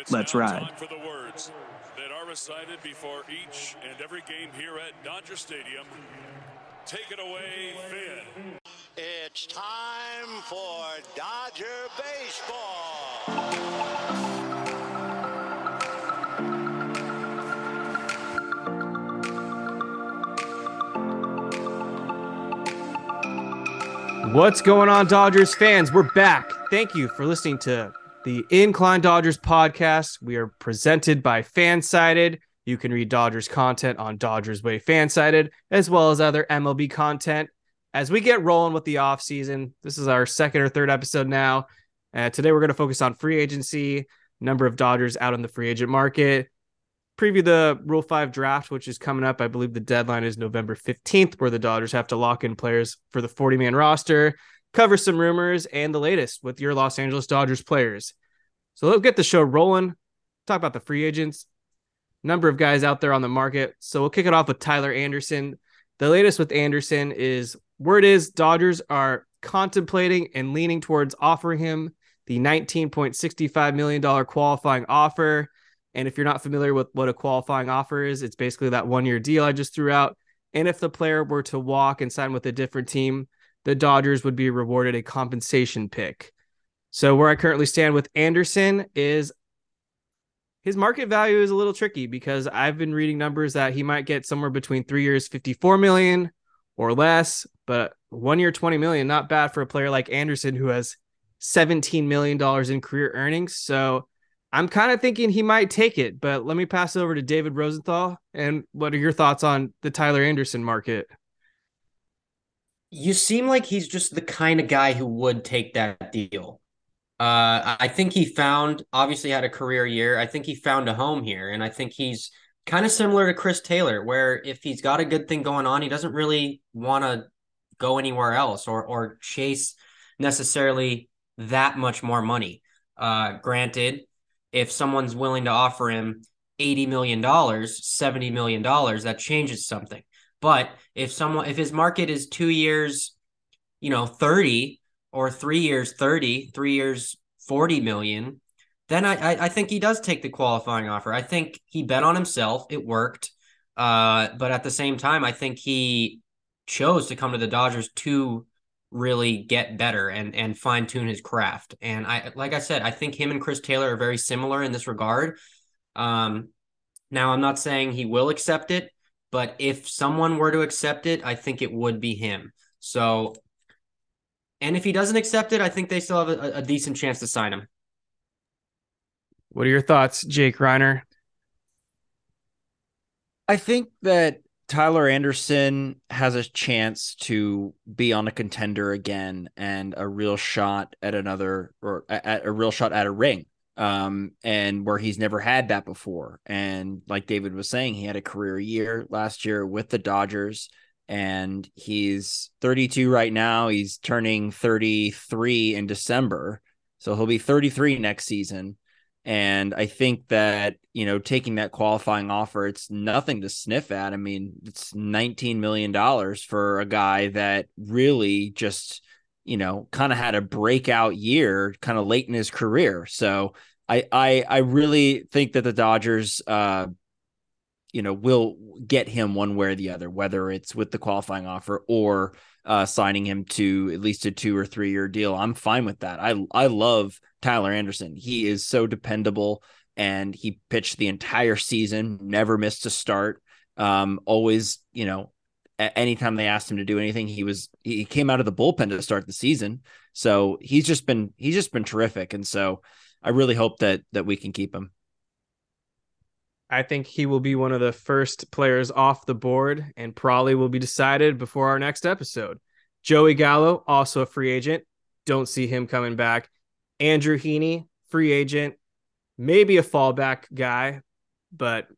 It's Let's now ride. Time for the words that are recited before each and every game here at Dodger Stadium. Take it away, Vin. It's time for Dodger Baseball. What's going on, Dodgers fans? We're back. Thank you for listening to the Incline Dodgers podcast. We are presented by Fansided. You can read Dodgers content on Dodgers Way Fansided, as well as other MLB content. As we get rolling with the offseason, this is our second or third episode now. Uh, today, we're going to focus on free agency, number of Dodgers out on the free agent market, preview the Rule 5 draft, which is coming up. I believe the deadline is November 15th, where the Dodgers have to lock in players for the 40 man roster, cover some rumors and the latest with your Los Angeles Dodgers players. So let's get the show rolling. Talk about the free agents, number of guys out there on the market. So we'll kick it off with Tyler Anderson. The latest with Anderson is word is Dodgers are contemplating and leaning towards offering him the $19.65 million qualifying offer. And if you're not familiar with what a qualifying offer is, it's basically that one year deal I just threw out. And if the player were to walk and sign with a different team, the Dodgers would be rewarded a compensation pick. So where I currently stand with Anderson is his market value is a little tricky because I've been reading numbers that he might get somewhere between three years, 54 million or less, but one year, 20 million, not bad for a player like Anderson who has $17 million in career earnings. So I'm kind of thinking he might take it, but let me pass it over to David Rosenthal. And what are your thoughts on the Tyler Anderson market? You seem like he's just the kind of guy who would take that deal. Uh, I think he found, obviously, had a career year. I think he found a home here. And I think he's kind of similar to Chris Taylor, where if he's got a good thing going on, he doesn't really want to go anywhere else or, or chase necessarily that much more money. Uh, granted, if someone's willing to offer him $80 million, $70 million, that changes something. But if someone if his market is two years, you know, 30 or three years 30, three years 40 million, then I, I, I think he does take the qualifying offer. I think he bet on himself. It worked. Uh, but at the same time, I think he chose to come to the Dodgers to really get better and and fine tune his craft. And I like I said, I think him and Chris Taylor are very similar in this regard. Um, now I'm not saying he will accept it, but if someone were to accept it, I think it would be him. So, and if he doesn't accept it, I think they still have a, a decent chance to sign him. What are your thoughts, Jake Reiner? I think that Tyler Anderson has a chance to be on a contender again and a real shot at another or at a real shot at a ring. Um, and where he's never had that before. And like David was saying, he had a career year last year with the Dodgers, and he's 32 right now. He's turning 33 in December. So he'll be 33 next season. And I think that, you know, taking that qualifying offer, it's nothing to sniff at. I mean, it's $19 million for a guy that really just, you know, kind of had a breakout year kind of late in his career. So I, I, I really think that the Dodgers, uh, you know, will get him one way or the other, whether it's with the qualifying offer or uh, signing him to at least a two or three year deal. I'm fine with that. I I love Tyler Anderson. He is so dependable and he pitched the entire season, never missed a start. Um, always, you know, anytime they asked him to do anything, he was he came out of the bullpen to start the season. So he's just been he's just been terrific. And so I really hope that that we can keep him. I think he will be one of the first players off the board and probably will be decided before our next episode. Joey Gallo, also a free agent. Don't see him coming back. Andrew Heaney, free agent. maybe a fallback guy, but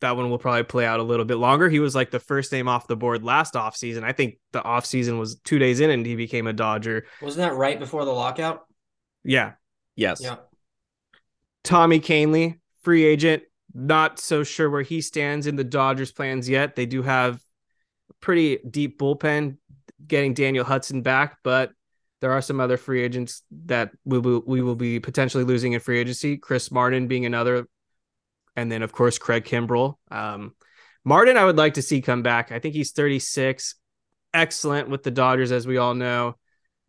that one will probably play out a little bit longer. He was like the first name off the board last offseason. I think the offseason was two days in and he became a Dodger. Wasn't that right before the lockout? Yeah. Yes. Yeah. Tommy Kahnle, free agent. Not so sure where he stands in the Dodgers' plans yet. They do have a pretty deep bullpen getting Daniel Hudson back, but there are some other free agents that we will, we will be potentially losing in free agency. Chris Martin being another, and then of course Craig Kimbrel. Um, Martin, I would like to see come back. I think he's 36, excellent with the Dodgers, as we all know.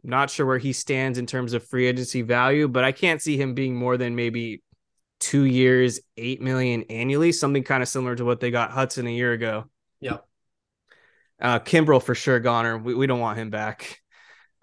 Not sure where he stands in terms of free agency value, but I can't see him being more than maybe two years, eight million annually, something kind of similar to what they got Hudson a year ago. Yeah. Uh, Kimbrel for sure, Goner. We, we don't want him back.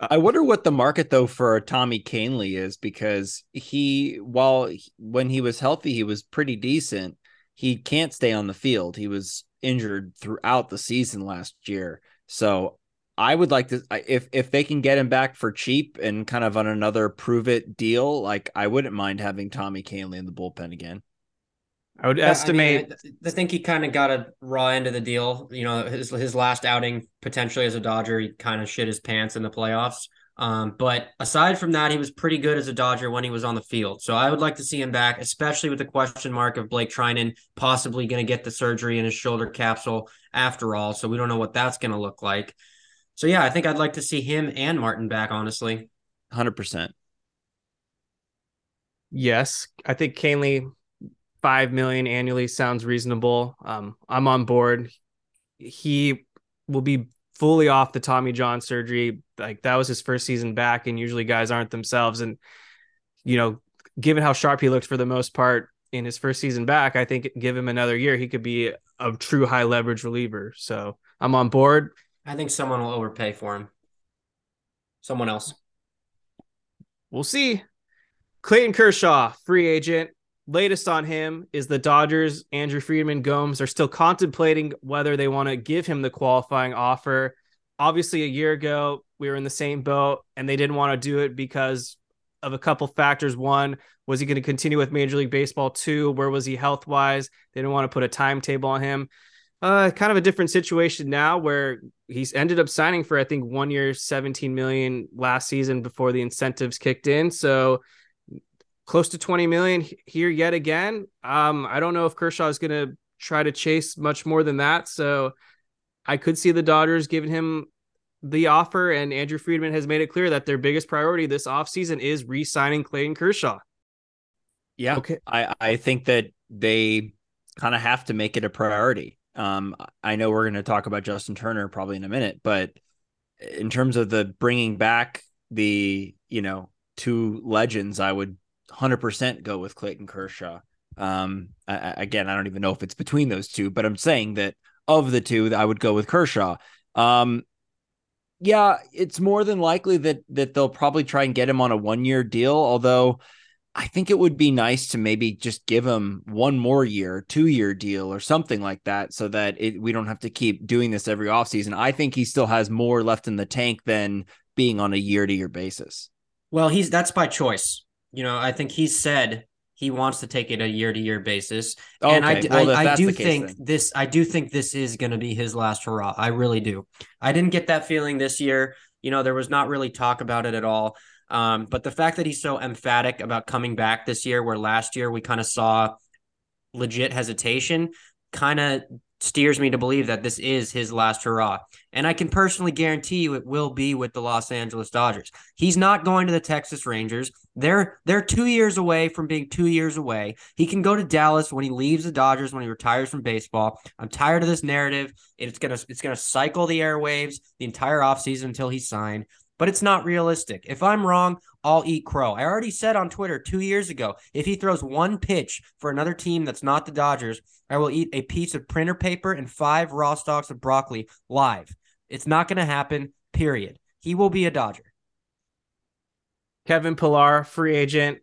I wonder what the market though for Tommy Kahnle is because he, while when he was healthy, he was pretty decent. He can't stay on the field. He was injured throughout the season last year. So I would like to if if they can get him back for cheap and kind of on another prove it deal, like I wouldn't mind having Tommy Kahnle in the bullpen again. I would Yeah, I mean, estimate. I, I think he kind of got a raw end of the deal. You know, his his last outing potentially as a Dodger, he kind of shit his pants in the playoffs. Um, but aside from that, he was pretty good as a Dodger when he was on the field. So I would like to see him back, especially with the question mark of Blake Treinen possibly going to get the surgery in his shoulder capsule after all. So we don't know what that's going to look like. So yeah, I think I'd like to see him and Martin back. Honestly, Hundred percent. yes, I think Kahnle five million annually sounds reasonable. Um, I'm on board. He will be fully off the Tommy John surgery. Like that was his first season back, and usually guys aren't themselves. And you know, given how sharp he looked for the most part in his first season back, I think give him another year, he could be a true high leverage reliever. So I'm on board. I think someone will overpay for him. Someone else. We'll see. Clayton Kershaw, free agent. Latest on him is the Dodgers, Andrew Friedman, Gomes are still contemplating whether they want to give him the qualifying offer. Obviously, a year ago, we were in the same boat and they didn't want to do it because of a couple factors. One, was he going to continue with Major League Baseball? Two, where was he health wise? They didn't want to put a timetable on him. Uh, kind of a different situation now where he's ended up signing for, I think, one year, 17 million last season before the incentives kicked in. So, close to 20 million here yet again. Um, I don't know if Kershaw is going to try to chase much more than that. So I could see the Dodgers giving him the offer, and Andrew Friedman has made it clear that their biggest priority this offseason is re signing Clayton Kershaw. Yeah. Okay. I, I think that they kind of have to make it a priority. Um, I know we're going to talk about Justin Turner probably in a minute, but in terms of the bringing back the, you know, two legends, I would 100% go with Clayton Kershaw. Um, I, again, I don't even know if it's between those two, but I'm saying that of the two, I would go with Kershaw. Um, yeah, it's more than likely that that they'll probably try and get him on a one year deal. Although I think it would be nice to maybe just give him one more year, two year deal or something like that, so that it, we don't have to keep doing this every offseason. I think he still has more left in the tank than being on a year to year basis. Well, he's that's by choice. You know, I think he said he wants to take it a year to year basis. and I, well, I, I do case, think then. this I do think this is going to be his last hurrah. I really do. I didn't get that feeling this year. You know, there was not really talk about it at all. Um, but the fact that he's so emphatic about coming back this year, where last year we kind of saw legit hesitation, kind of steers me to believe that this is his last hurrah. And I can personally guarantee you it will be with the Los Angeles Dodgers. He's not going to the Texas Rangers. They're they're 2 years away from being 2 years away. He can go to Dallas when he leaves the Dodgers when he retires from baseball. I'm tired of this narrative. It's going to it's going to cycle the airwaves the entire offseason until he's signed. But it's not realistic. If I'm wrong, I'll eat crow. I already said on Twitter two years ago if he throws one pitch for another team that's not the Dodgers, I will eat a piece of printer paper and five raw stalks of broccoli live. It's not going to happen, period. He will be a Dodger. Kevin Pillar, free agent.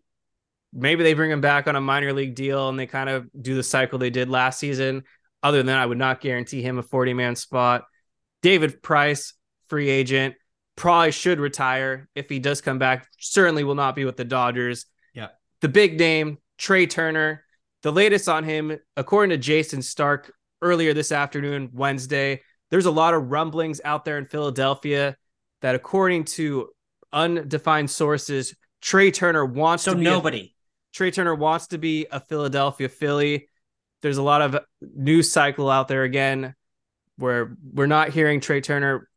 Maybe they bring him back on a minor league deal and they kind of do the cycle they did last season. Other than that, I would not guarantee him a 40 man spot. David Price, free agent, probably should retire if he does come back. Certainly will not be with the Dodgers. Yeah. The big name, Trea Turner. The latest on him, according to Jayson Stark earlier this afternoon, Wednesday, there's a lot of rumblings out there in Philadelphia that, according to undefined sources, Trea Turner wants So to be a- nobody. Trea Turner wants to be a Philadelphia Philly. There's a lot of news cycle out there again where we're not hearing Trea Turner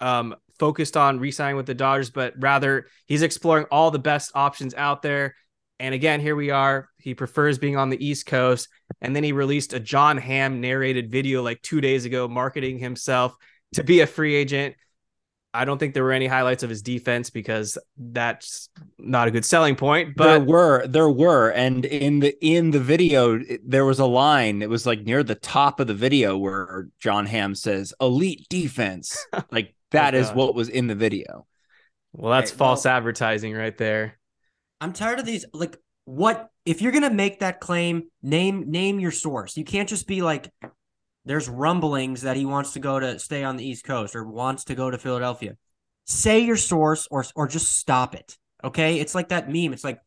um, focused on re-signing with the Dodgers, but rather he's exploring all the best options out there. And again, here we are. He prefers being on the East Coast. And then he released a Jon Hamm narrated video like two days ago, marketing himself to be a free agent. I don't think there were any highlights of his defense because that's not a good selling point. But there were there were and in the in the video there was a line it was like near the top of the video where Jon Hamm says elite defense like that is God. what was in the video well, that's Right, false well- advertising right there. I'm tired of these. Like, what if you're gonna make that claim? Name name your source. You can't just be like, there's rumblings that he wants to go to stay on the East Coast or wants to go to Philadelphia. Say your source or or just stop it. Okay, it's like that meme. It's like,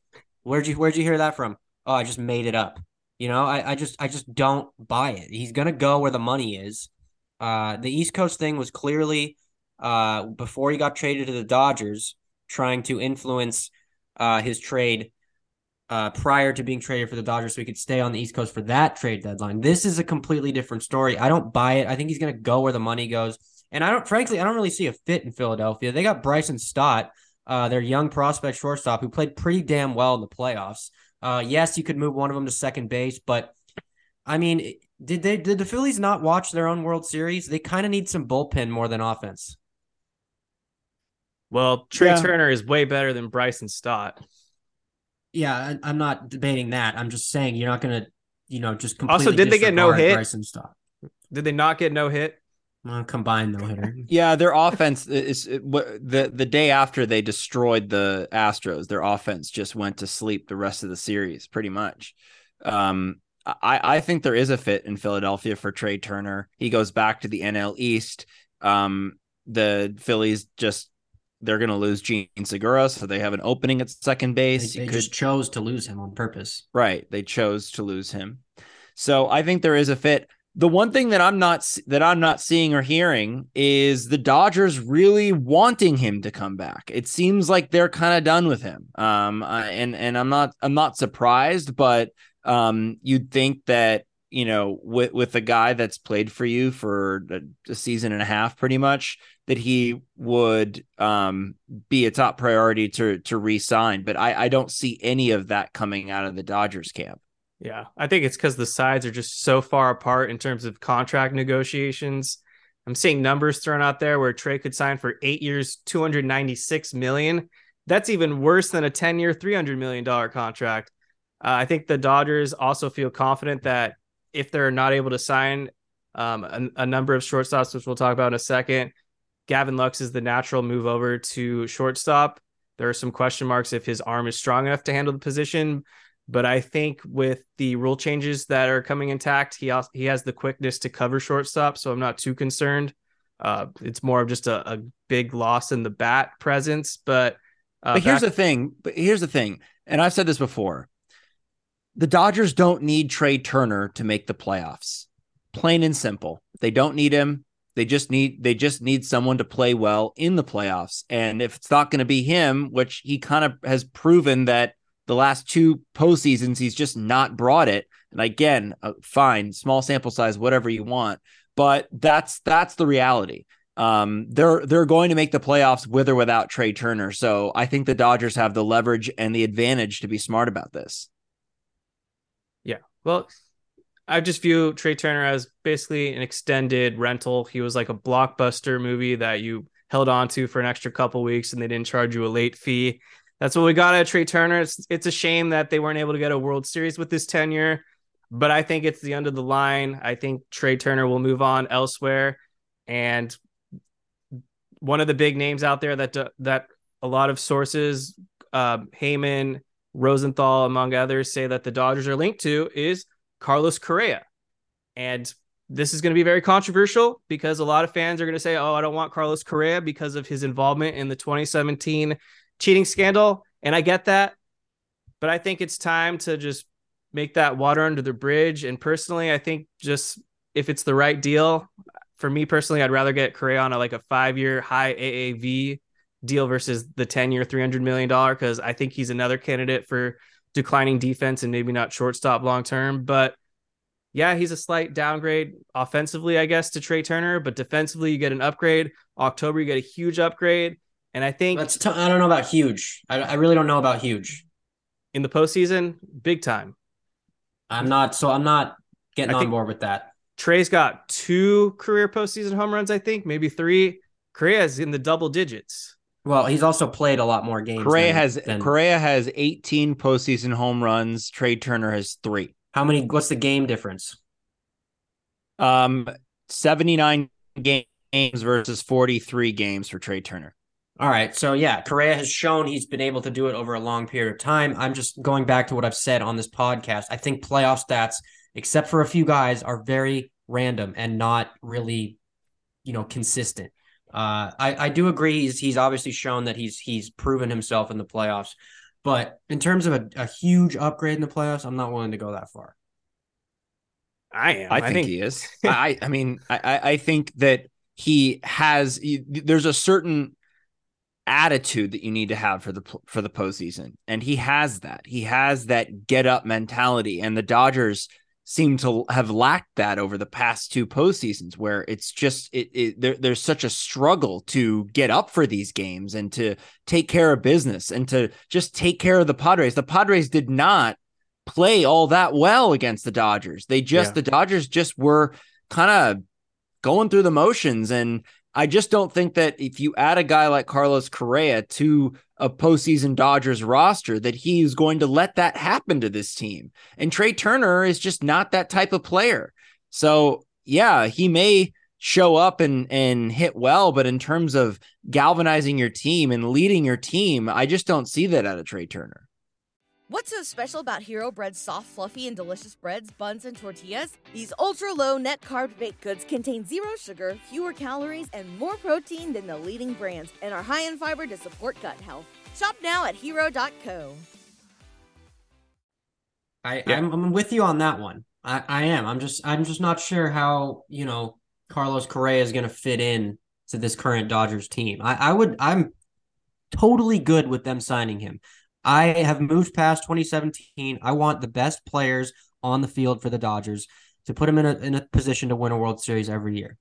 where'd you where'd you hear that from? Oh, I just made it up. You know, I, I just I just don't buy it. He's gonna go where the money is. Uh, the East Coast thing was clearly uh before he got traded to the Dodgers, trying to influence uh, his trade uh, prior to being traded for the Dodgers so he could stay on the East Coast for that trade deadline. This is a completely different story. I don't buy it. I think he's going to go where the money goes. And I don't, frankly, I don't really see a fit in Philadelphia. They got Bryson Stott, uh, their young prospect shortstop, who played pretty damn well in the playoffs. Uh, yes, you could move one of them to second base, but I mean, did they did the Phillies not watch their own World Series? They kind of need some bullpen more than offense. Well, Trea Yeah. Turner is way better than Bryson Stott. Yeah, I, I'm not debating that. I'm just saying you're not going to, you know, just completely. Also, did they get no disregard hit? Bryson Stott. Did they not get no hit? Uh, combined no hitter. yeah their offense is it- what the the day after they destroyed the astros their offense just went to sleep the rest of the series pretty much um I, I think there is a fit in Philadelphia for Trea Turner. He goes back to the NL East. Um, the Phillies just they're going to lose Jean Segura, so they have an opening at second base. they You just chose to lose him on purpose. Right. They chose to lose him. So I think there is a fit. The one thing that I'm not that I'm not seeing or hearing is the Dodgers really wanting him to come back. It seems like they're kind of done with him. Um I- and and I'm not I'm not surprised, but um you'd think that you know with with a guy that's played for you for a, season and a half pretty much that he would um be a top priority to to re-sign but I I don't see any of that coming out of the Dodgers camp. Yeah, I think it's because the sides are just so far apart in terms of contract negotiations. I'm seeing numbers thrown out there where Trea could sign for eight years, 296 million. That's even worse than a 10 year, 300 million dollar contract. Uh, I think the Dodgers also feel confident that if they're not able to sign um, a, a number of shortstops, which we'll talk about in a second, Gavin Lux is the natural move over to shortstop. There are some question marks if his arm is strong enough to handle the position, but I think with the rule changes that are coming intact, he also, he has the quickness to cover shortstop, so I'm not too concerned. Uh, it's more of just a, a big loss in the bat presence, but uh, but here's back- the thing. But here's the thing, and I've said this before: the Dodgers don't need Trea Turner to make the playoffs. Plain and simple, they don't need him. They just need they just need someone to play well in the playoffs. And if it's not going to be him, which he kind of has proven that the last two postseasons he's just not brought it. And again, uh, fine, small sample size, whatever you want, but that's that's the reality. Um, they're they're going to make the playoffs with or without Trea Turner. So I think the Dodgers have the leverage and the advantage to be smart about this. Well, I just view Trea Turner as basically an extended rental. He was like a blockbuster movie that you held on to for an extra couple weeks and they didn't charge you a late fee. That's what we got at Trea Turner. It's it's a shame that they weren't able to get a World Series with this tenure, but I think it's the end of the line. I think Trea Turner will move on elsewhere and one of the big names out there that that a lot of sources uh, Heyman, Rosenthal, among others, say that the Dodgers are linked to is Carlos Correa. And this is going to be very controversial because a lot of fans are going to say, oh, I don't want Carlos Correa because of his involvement in the 2017 cheating scandal. And I get that. but I think it's time to just make that water under the bridge. And personally, I think just if it's the right deal, for me personally, I'd rather get Correa on a, like a five year high AAV deal versus the 10 year, $300 million because I think he's another candidate for declining defense and maybe not shortstop long term. But yeah, he's a slight downgrade offensively, I guess, to Trea Turner, but defensively, you get an upgrade. October, you get a huge upgrade. And I think that's t- I don't know about huge. I, I really don't know about huge in the postseason, big time. I'm not so I'm not getting I on board with that. Trea's got two career postseason home runs, I think, maybe three. Correa's in the double digits. Well, he's also played a lot more games. Correa than, has than... Correa has 18 postseason home runs. Trea Turner has three. How many? What's the game difference? Um, 79 games versus 43 games for Trea Turner. All right. So yeah, Correa has shown he's been able to do it over a long period of time. I'm just going back to what I've said on this podcast. I think playoff stats, except for a few guys, are very random and not really, you know, consistent. Uh, I, I do agree he's he's obviously shown that he's he's proven himself in the playoffs. But in terms of a, a huge upgrade in the playoffs, I'm not willing to go that far. I am. I, I think, think, he is. I I mean I I think that he has. He, there's a certain attitude that you need to have for the for the postseason, and he has that. He has that get up mentality, and the Dodgers seem to have lacked that over the past two postseasons, where it's just it, it there, there's such a struggle to get up for these games and to take care of business and to just take care of the Padres. The Padres did not play all that well against the Dodgers. They just yeah. the Dodgers just were kind of going through the motions and I just don't think that if you add a guy like Carlos Correa to a postseason Dodgers roster, that he's going to let that happen to this team. And Trea Turner is just not that type of player. So yeah, he may show up and and hit well, but in terms of galvanizing your team and leading your team, I just don't see that out of Trea Turner. What's so special about Hero Bread's soft, fluffy, and delicious breads, buns, and tortillas? These ultra low net carb baked goods contain zero sugar, fewer calories, and more protein than the leading brands, and are high in fiber to support gut health. Shop now at hero.co. I, yeah. I'm, I'm with you on that one. I, I am. I'm just I'm just not sure how, you know, Carlos Correa is gonna fit in to this current Dodgers team. I, I would I'm totally good with them signing him. I have moved past 2017. I want the best players on the field for the Dodgers to put him in a in a position to win a World Series every year.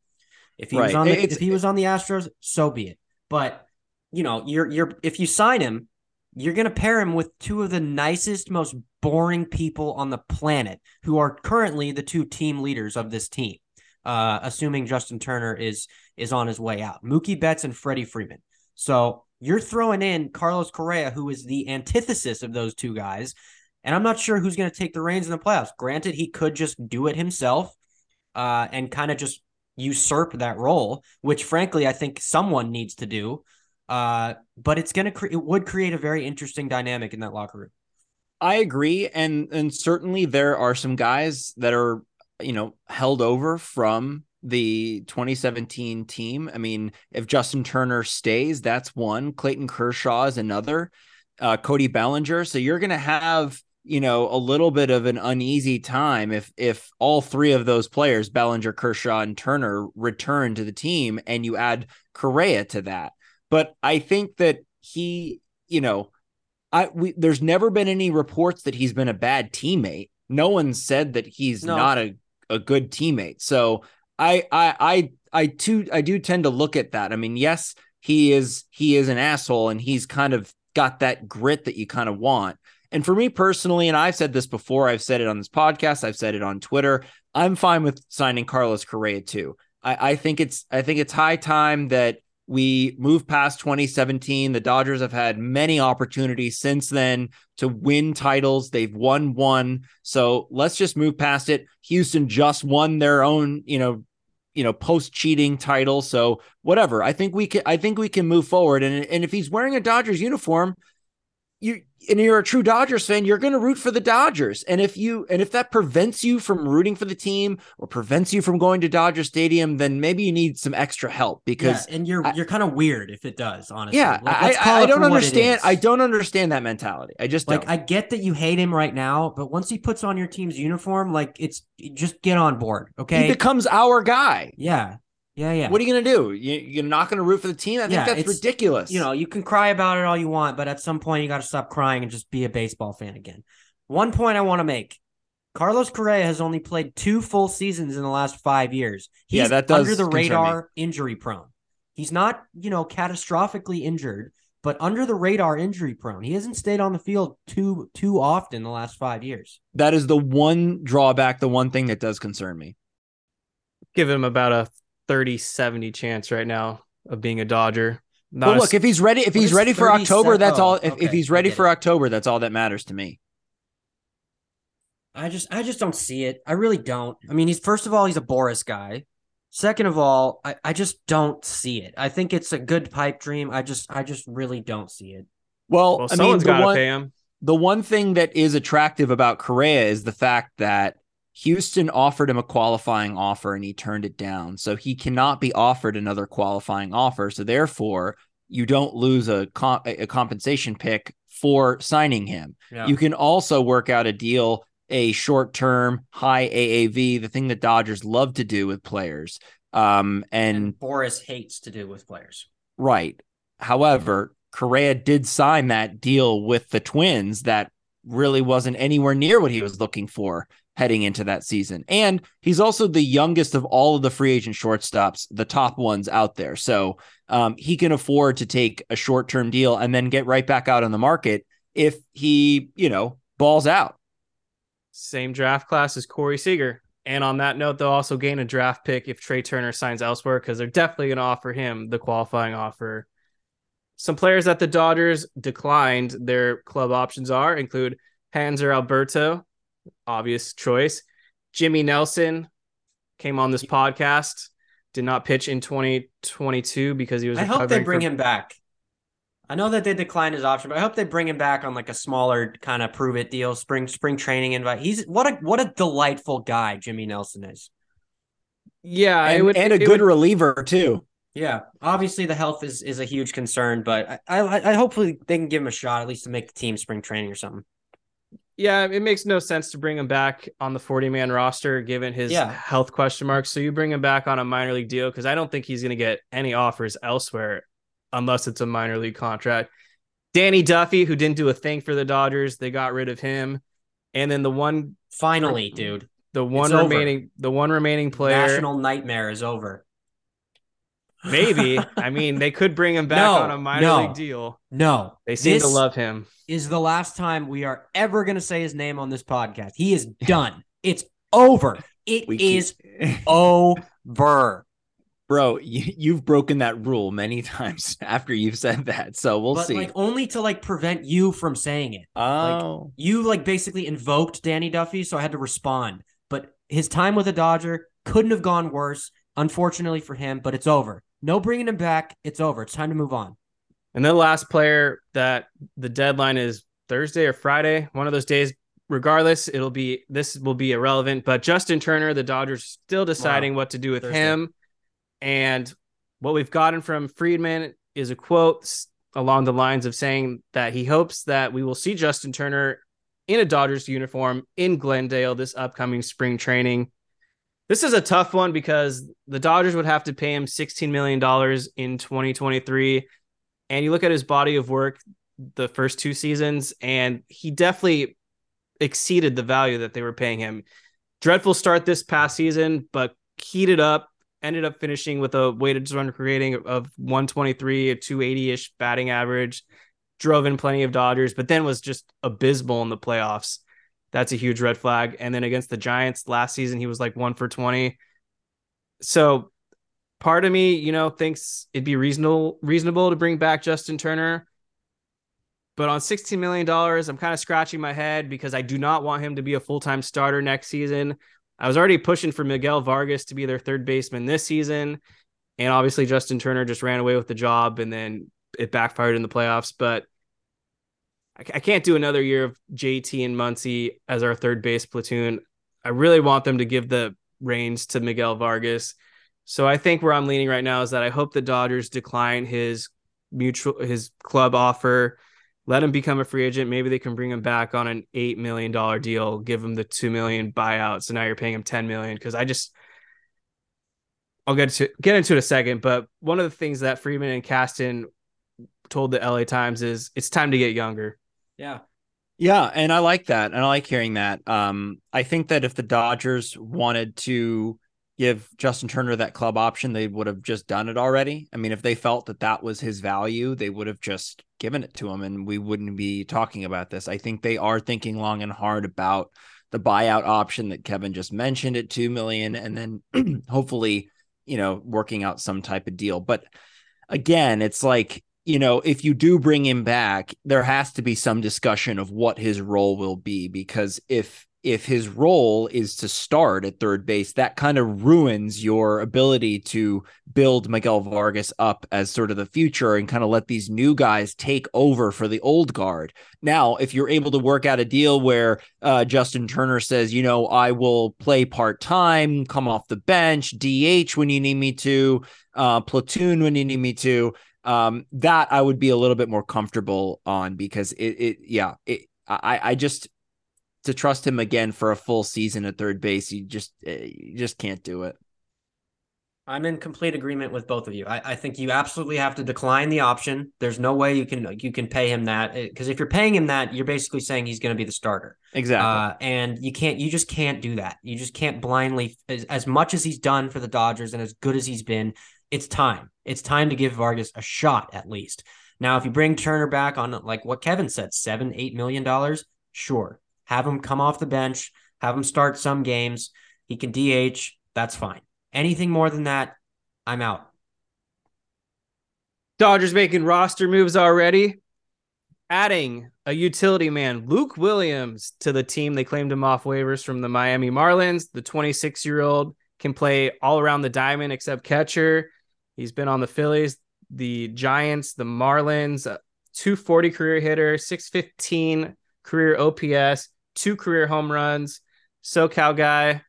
If he right. was on the, if he was on the Astros, so be it. But you know, you're you're if you sign him, you're going to pair him with two of the nicest, most boring people on the planet who are currently the two team leaders of this team. Uh, assuming Justin Turner is is on his way out, Mookie Betts and Freddie Freeman. So you're throwing in Carlos Correa, who is the antithesis of those two guys. And I'm not sure who's going to take the reins in the playoffs. Granted, he could just do it himself uh, and kind of just usurp that role, which frankly, I think someone needs to do. Uh, but it's going to, cre- it would create a very interesting dynamic in that locker room. I agree. And, and certainly there are some guys that are, you know, held over from the 2017 team. I mean, if Justin Turner stays, that's one. Clayton Kershaw is another. Uh, Cody Bellinger. So you're going to have you know a little bit of an uneasy time if if all three of those players Bellinger, Kershaw, and Turner return to the team, and you add Correa to that. But I think that he, you know, I we, there's never been any reports that he's been a bad teammate. No one said that he's no. not a a good teammate. So I I I I too I do tend to look at that. I mean, yes, he is he is an asshole and he's kind of got that grit that you kind of want. And for me personally, and I've said this before, I've said it on this podcast, I've said it on Twitter. I'm fine with signing Carlos Correa too. I, I think it's I think it's high time that we move past 2017. The Dodgers have had many opportunities since then to win titles. They've won one. So let's just move past it. Houston just won their own, you know, you know, post cheating title. So whatever. I think we can I think we can move forward. And and if he's wearing a Dodgers uniform, you and you're a true Dodgers fan, you're going to root for the Dodgers. And if you and if that prevents you from rooting for the team or prevents you from going to Dodger Stadium, then maybe you need some extra help because yeah, and you're I, you're kind of weird if it does, honestly. Yeah, like, I, I, I don't understand. I don't understand that mentality. I just like don't. I get that you hate him right now, but once he puts on your team's uniform, like it's just get on board. Okay, he becomes our guy. Yeah, yeah, yeah. What are you going to do? You, are not going to root for the team? I think yeah, that's ridiculous. You know, you can cry about it all you want, but at some point you got to stop crying and just be a baseball fan again. One point I want to make. Carlos Correa has only played two full seasons in the last five years. He's yeah, that does under the radar injury prone. He's not, you know, catastrophically injured, but under the radar injury prone. He hasn't stayed on the field too too often the last five years. That is the one drawback, the one thing that does concern me. Give him about a 30 70 chance right now of being a Dodger. Not well, look, if he's ready, if he's ready for October, that's all. Oh, if, okay, if he's ready for it. October, that's all that matters to me. I just, I just don't see it. I really don't. I mean, he's first of all, he's a Boras guy. Second of all, I, I just don't see it. I think it's a good pipe dream. I just, I just really don't see it. Well, well I mean, the one, the one thing that is attractive about Correa is the fact that Houston offered him a qualifying offer and he turned it down. So he cannot be offered another qualifying offer. So therefore, you don't lose a, a compensation pick for signing him. Yeah. You can also work out a deal, a short term, high AAV, the thing that Dodgers love to do with players. Um, and, and Boras hates to do with players. Right. However, Correa did sign that deal with the Twins that really wasn't anywhere near what he was looking for heading into that season. And he's also the youngest of all of the free agent shortstops, the top ones out there. So um, he can afford to take a short term deal and then get right back out on the market if he, you know, balls out. Same draft class as Corey Seager. And on that note, they'll also gain a draft pick if Trea Turner signs elsewhere because they're definitely going to offer him the qualifying offer. Some players that the Dodgers declined their club options are include Hanser Alberto, obvious choice. Jimmy Nelson came on this podcast, did not pitch in 2022 because he was. I hope they bring for... him back. I know that they declined his option, but I hope they bring him back on like a smaller kind of prove it deal, spring spring training invite. He's what a what a delightful guy Jimmy Nelson is. Yeah, and, would, and a good would, reliever too. Yeah, obviously the health is is a huge concern, but I, I I hopefully they can give him a shot at least to make the team spring training or something. Yeah, it makes no sense to bring him back on the 40 man roster given his yeah. health question marks. So you bring him back on a minor league deal because I don't think he's going to get any offers elsewhere unless it's a minor league contract. Danny Duffy, who didn't do a thing for the Dodgers, they got rid of him. And then the one finally, dude, the one it's remaining, over. the one remaining player, national nightmare is over. Maybe. I mean, they could bring him back no, on a minor no, league deal. No. They seem this to love him. Is the last time we are ever going to say his name on this podcast. He is done. it's over. It we is keep... over. Bro, you, have broken that rule many times after you've said that. So we'll but see. Like only to like prevent you from saying it. Oh. Like, you like basically invoked Danny Duffy, so I had to respond. But his time with a Dodger couldn't have gone worse, unfortunately for him, but it's over. No bringing him back. It's over. It's time to move on. And then the last player that the deadline is Thursday or Friday, one of those days. Regardless, it'll be this will be irrelevant. But Justin Turner, the Dodgers still deciding wow. what to do with Thursday. him. And what we've gotten from Friedman is a quote along the lines of saying that he hopes that we will see Justin Turner in a Dodgers uniform in Glendale this upcoming spring training. This is a tough one because the Dodgers would have to pay him $16 million in 2023. And you look at his body of work the first two seasons, and he definitely exceeded the value that they were paying him. Dreadful start this past season, but heated up, ended up finishing with a weighted run creating of 123, a 280 ish batting average, drove in plenty of Dodgers, but then was just abysmal in the playoffs. That's a huge red flag. And then against the Giants last season, he was like one for 20. So part of me, you know, thinks it'd be reasonable reasonable to bring back Justin Turner. But on $16 million, I'm kind of scratching my head because I do not want him to be a full-time starter next season. I was already pushing for Miguel Vargas to be their third baseman this season. And obviously Justin Turner just ran away with the job and then it backfired in the playoffs. But I, can't do another year of JT and Muncy as our third base platoon. I really want them to give the reins to Miguel Vargas. So I think where I'm leaning right now is that I hope the Dodgers decline his mutual his club offer, let him become a free agent. Maybe they can bring him back on an eight million dollar deal, give him the two million buyout. So now you're paying him ten million. Because I just I'll get to get into it in a second, but one of the things that Friedman and Kasten told the LA Times is it's time to get younger. Yeah. Yeah, and I like that. And I like hearing that. Um, I think that if the Dodgers wanted to give Justin Turner that club option, they would have just done it already. I mean, if they felt that that was his value, they would have just given it to him and we wouldn't be talking about this. I think they are thinking long and hard about the buyout option that Kevin just mentioned at 2 million and then hopefully, you know, working out some type of deal. But again, it's like you know, if you do bring him back, there has to be some discussion of what his role will be because if if his role is to start at third base, that kind of ruins your ability to build Miguel Vargas up as sort of the future and kind of let these new guys take over for the old guard. Now, if you're able to work out a deal where uh, Justin Turner says, you know, I will play part time, come off the bench, DH when you need me to, uh, platoon when you need me to, um, that I would be a little bit more comfortable on because it, it yeah, it, I, I just to trust him again for a full season at third base, you just, eh, you just can't do it. I'm in complete agreement with both of you. I, I, think you absolutely have to decline the option. There's no way you can you can pay him that because if you're paying him that, you're basically saying he's going to be the starter. Exactly. Uh, and you can't you just can't do that. You just can't blindly as, as much as he's done for the Dodgers and as good as he's been it's time. It's time to give Vargas a shot at least. Now, if you bring Turner back on, like what Kevin said, seven, eight million dollars, sure. Have him come off the bench, have him start some games. He can DH. That's fine. Anything more than that, I'm out. Dodgers making roster moves already. Adding a utility man, Luke Williams, to the team. They claimed him off waivers from the Miami Marlins. The 26 year old can play all around the diamond except catcher. He's been on the Phillies, the Giants, the Marlins, 240 career hitter, 615 career OPS, two career home runs. SoCal guy.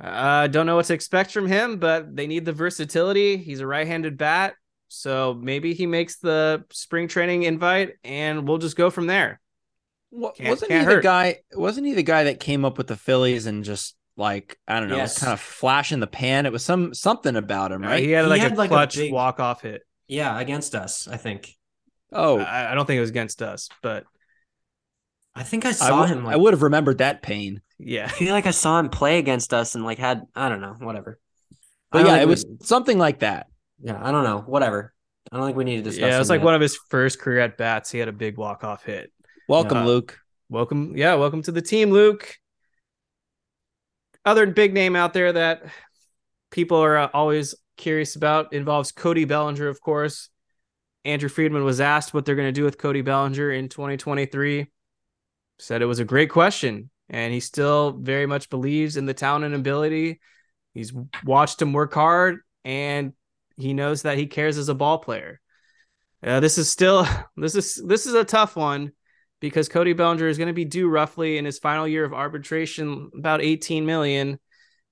I uh, don't know what to expect from him, but they need the versatility. He's a right-handed bat, so maybe he makes the spring training invite, and we'll just go from there. Can't, wasn't can't he hurt. the guy? Wasn't he the guy that came up with the Phillies and just like I don't know, yes. kind of flash in the pan. It was some something about him, right? He had like he had a like clutch big, walk off hit. Yeah, against us, I think. Oh, I, I, don't think it was against us, but I think I saw him. Like, I would have remembered that pain. Yeah, I feel like I saw him play against us and like had I don't know, whatever. But yeah, it was we, something like that. Yeah, I don't know, whatever. I don't think we need to discuss. Yeah, it was like yet. one of his first career at bats. He had a big walk off hit. Welcome, uh, Luke. Welcome, yeah, welcome to the team, Luke other big name out there that people are uh, always curious about involves Cody Bellinger, of course. Andrew Friedman was asked what they're going to do with Cody Bellinger in 2023. Said it was a great question, and he still very much believes in the talent and ability. He's watched him work hard, and he knows that he cares as a ball player. Uh, this is still this is this is a tough one because Cody Bellinger is going to be due roughly in his final year of arbitration about 18 million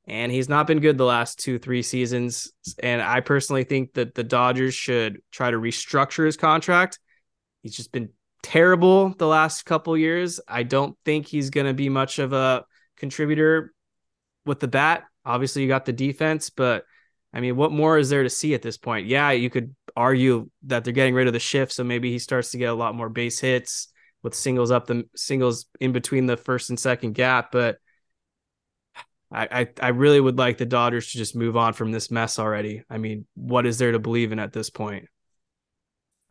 and he's not been good the last 2-3 seasons and I personally think that the Dodgers should try to restructure his contract. He's just been terrible the last couple years. I don't think he's going to be much of a contributor with the bat. Obviously you got the defense, but I mean, what more is there to see at this point? Yeah, you could argue that they're getting rid of the shift, so maybe he starts to get a lot more base hits with singles up the singles in between the first and second gap. But I, I, I really would like the Dodgers to just move on from this mess already. I mean, what is there to believe in at this point?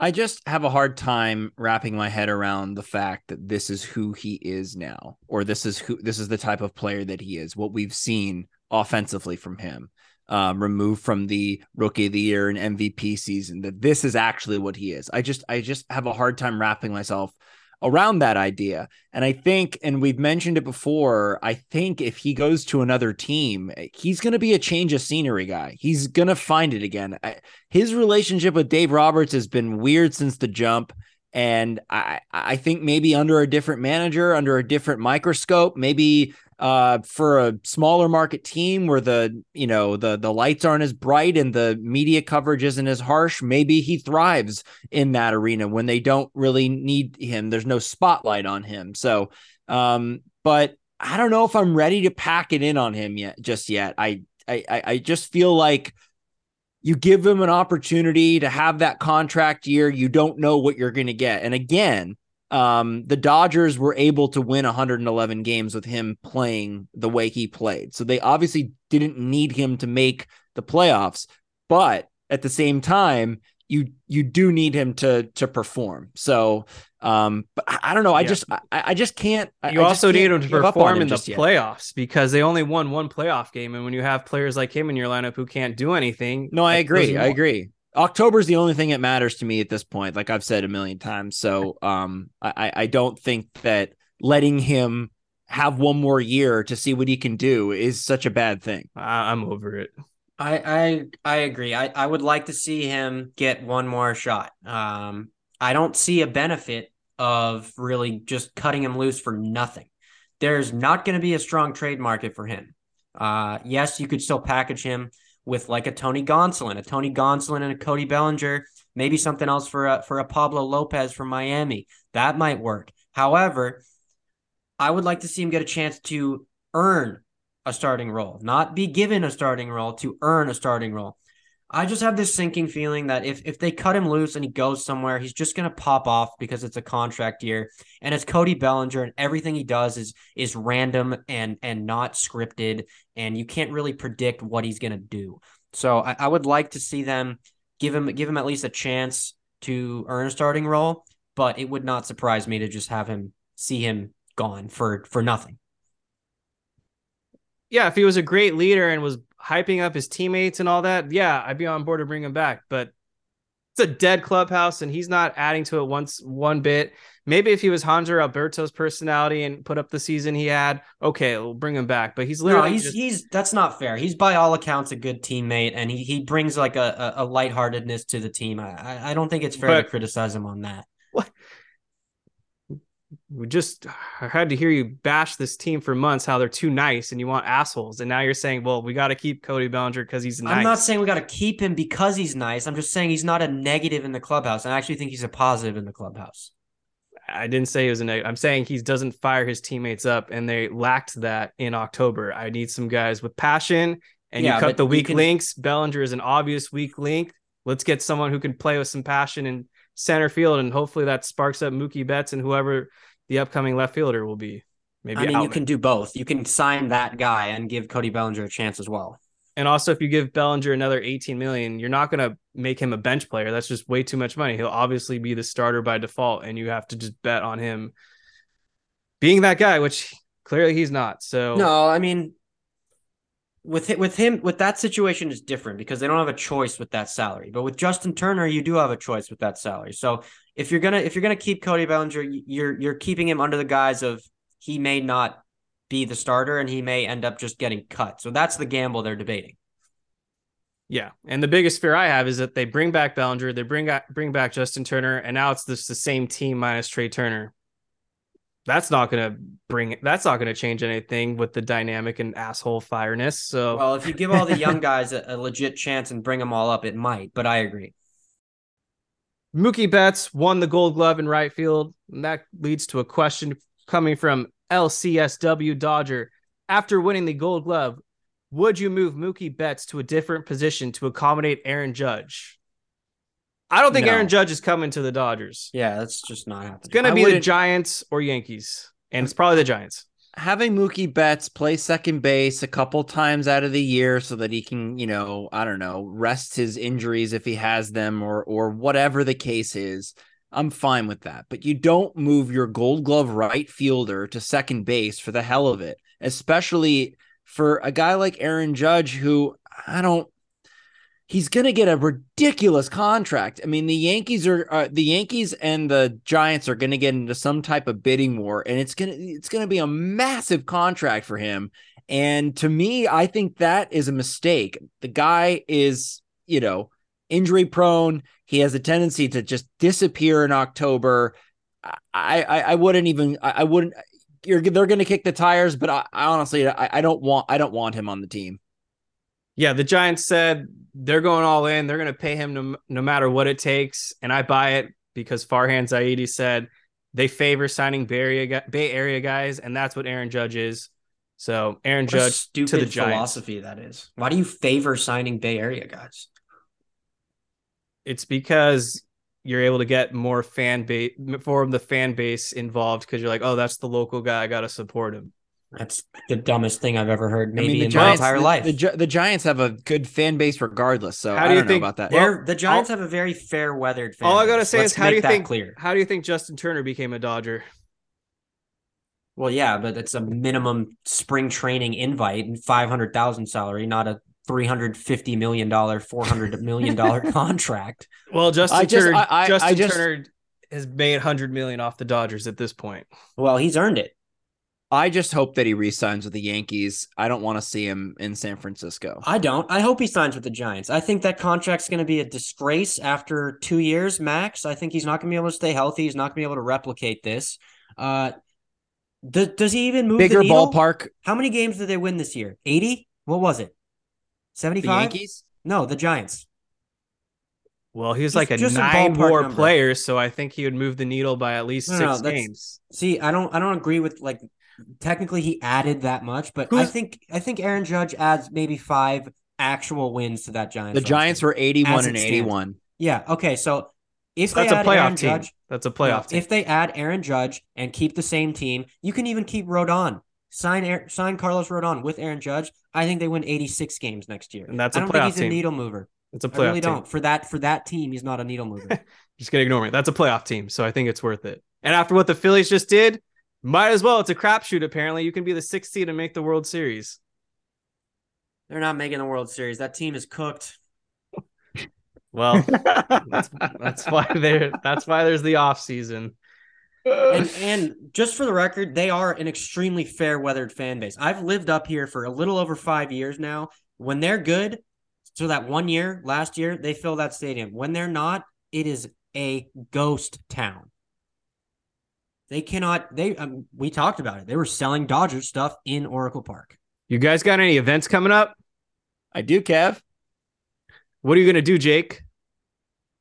I just have a hard time wrapping my head around the fact that this is who he is now, or this is who this is the type of player that he is. What we've seen offensively from him, um, removed from the rookie of the year and MVP season, that this is actually what he is. I just I just have a hard time wrapping myself around that idea. And I think, and we've mentioned it before, I think if he goes to another team, he's going to be a change of scenery guy. He's going to find it again. His relationship with Dave Roberts has been weird since the jump. And I, I think maybe under a different manager, under a different microscope, maybe uh, for a smaller market team where the you know the the lights aren't as bright and the media coverage isn't as harsh, maybe he thrives in that arena when they don't really need him. There's no spotlight on him. So, um, but I don't know if I'm ready to pack it in on him yet. Just yet, I I I just feel like you give him an opportunity to have that contract year. You don't know what you're going to get. And again, um, the Dodgers were able to win 111 games with him playing the way he played. So they obviously didn't need him to make the playoffs, but at the same time, you you do need him to to perform. So um, but I, don't know. I yeah. just I, I, just can't. You I also need him to perform him in the playoffs because they only won one playoff game, and when you have players like him in your lineup who can't do anything, no, I agree. I agree. October is the only thing that matters to me at this point, like I've said a million times. So um, I I don't think that letting him have one more year to see what he can do is such a bad thing. I'm over it. I I I agree. I, I would like to see him get one more shot. Um, I don't see a benefit of really just cutting him loose for nothing. There's not going to be a strong trade market for him. Uh, yes, you could still package him with like a Tony Gonsolin, a Tony Gonsolin and a Cody Bellinger, maybe something else for a, for a Pablo Lopez from Miami. That might work. However, I would like to see him get a chance to earn a starting role, not be given a starting role, to earn a starting role. I just have this sinking feeling that if if they cut him loose and he goes somewhere, he's just gonna pop off because it's a contract year. And it's Cody Bellinger, and everything he does is is random and and not scripted, and you can't really predict what he's gonna do. So I, I would like to see them give him give him at least a chance to earn a starting role, but it would not surprise me to just have him see him gone for for nothing. Yeah, if he was a great leader and was hyping up his teammates and all that, yeah, I'd be on board to bring him back. But it's a dead clubhouse, and he's not adding to it once one bit. Maybe if he was Hanser Alberto's personality and put up the season he had, okay, we'll bring him back. But he's literally no, he's just... he's that's not fair. He's by all accounts a good teammate, and he he brings like a a, a lightheartedness to the team. I I don't think it's fair but, to criticize him on that. What we just had to hear you bash this team for months how they're too nice and you want assholes. And now you're saying well we got to keep cody bellinger because he's nice i'm not saying we got to keep him because he's nice. I'm just saying he's not a negative in the clubhouse. I actually think he's a positive in the clubhouse. I didn't say he was a negative i'm saying he doesn't fire his teammates up and they lacked that in october. I need some guys with passion and yeah, you cut the weak can... links. Bellinger is an obvious weak link. Let's get someone who can play with some passion and center field, and hopefully that sparks up Mookie Betts and whoever the upcoming left fielder will be. Maybe I mean, Outman. you can do both. You can sign that guy and give Cody Bellinger a chance as well. And also, if you give Bellinger another 18 million, you're not going to make him a bench player. That's just way too much money. He'll obviously be the starter by default, and you have to just bet on him being that guy, which clearly he's not. So no, I mean, with with him with that situation is different because they don't have a choice with that salary. But with Justin Turner, you do have a choice with that salary. So if you're gonna if you're gonna keep Cody Bellinger, you're you're keeping him under the guise of he may not be the starter and he may end up just getting cut. So that's the gamble they're debating. Yeah, and the biggest fear I have is that they bring back Bellinger, they bring bring back Justin Turner, and now it's just the same team minus Trea Turner that's not going to bring that's not going to change anything with the dynamic and asshole fireness. So, well, if you give all the young guys a, a legit chance and bring them all up, it might. But I agree. Mookie Betts won the Gold Glove in right field, and that leads to a question coming from LCSW Dodger. After winning the Gold Glove, would you move Mookie Betts to a different position to accommodate Aaron Judge? I don't think no. Aaron Judge is coming to the Dodgers. Yeah, that's just not happening. It's gonna be the Giants or Yankees, and it's probably the Giants. Having Mookie Betts play second base a couple times out of the year so that he can, you know, I don't know, rest his injuries if he has them or or whatever the case is. I'm fine with that. But you don't move your gold glove right fielder to second base for the hell of it, especially for a guy like Aaron Judge, who I don't he's going to get a ridiculous contract. I mean, the Yankees are uh, the Yankees and the Giants are going to get into some type of bidding war, and it's gonna it's going to be a massive contract for him. And to me, I think that is a mistake. The guy is, you know, injury prone. He has a tendency to just disappear in October. I I, I wouldn't even I, I wouldn't. You're, they're going to kick the tires, but I, I honestly I, I don't want I don't want him on the team. Yeah, the Giants said they're going all in. They're going to pay him no, no matter what it takes, and I buy it because Farhan Zaidi said they favor signing Bay Area, Bay Area guys, and that's what Aaron Judge is. So Aaron What Judge stupid to the Giants. philosophy that is. Why do you favor signing Bay Area guys? It's because you're able to get more fan base, of the fan base involved because you're like, oh, that's the local guy. I got to support him. That's the dumbest thing I've ever heard, I maybe mean, the in Giants, my entire the, life. The, the Giants have a good fan base regardless. So How I do you don't know think- about that. They're, the Giants have a very fair weathered fan. All I gotta base. say Let's is, how do you think? clear? How do you think Justin Turner became a Dodger? Well, yeah, but it's a minimum spring training invite and five hundred thousand salary, not a three hundred fifty million dollar, four hundred million dollar contract. Well, Justin I just- Turner, I- I- Justin I just- Turner has made hundred million off the Dodgers at this point. Well, he's earned it. I just hope that he resigns with the Yankees. I don't want to see him in San Francisco. I don't. I hope he signs with the Giants. I think that contract's going to be a disgrace after two years max. I think he's not going to be able to stay healthy. He's not going to be able to replicate this. Uh, does, does he even move Bigger the needle? ballpark. How many games did they win this year? Eighty. What was it? The Seventy-five. Yankees. No, the Giants. Well, he's Just- like a just nine ballpark war number. player, so I think he would move the needle by at least No, no, six that's- games. See, I don't I don't agree with like technically he added that much, but I think I think Aaron Judge adds maybe five actual wins to that Giants. The Giants roster. were 81 As it and stands. 81. Yeah, okay, so if That's they a add playoff Aaron team. Judge, That's a no, playoff team. if they add Aaron Judge and keep the same team, you can even keep Rodon. Sign Aaron, sign Carlos Rodon with Aaron Judge. I think they win 86 games next year. And that's I a don't think he's team. a needle mover. it's a I playoff really team. don't. For that for that team, he's not a needle mover. Just gonna ignore me. That's a playoff team, so I think it's worth it. And after what the Phillies just did, might as well. It's a crapshoot. Apparently, you can be the sixth seed and make the World Series. They're not making the World Series. That team is cooked. Well, that's, that's why there. That's why there's the off season. and and just for the record, they are an extremely fair weathered fan base. I've lived up here for a little over five years now. When they're good, so that one year, last year, they fill that stadium. When they're not, it is a ghost town. They cannot. They um, we talked about it. They were selling Dodgers stuff in Oracle Park. You guys got any events coming up? I do, Kev. What are you gonna do, Jake?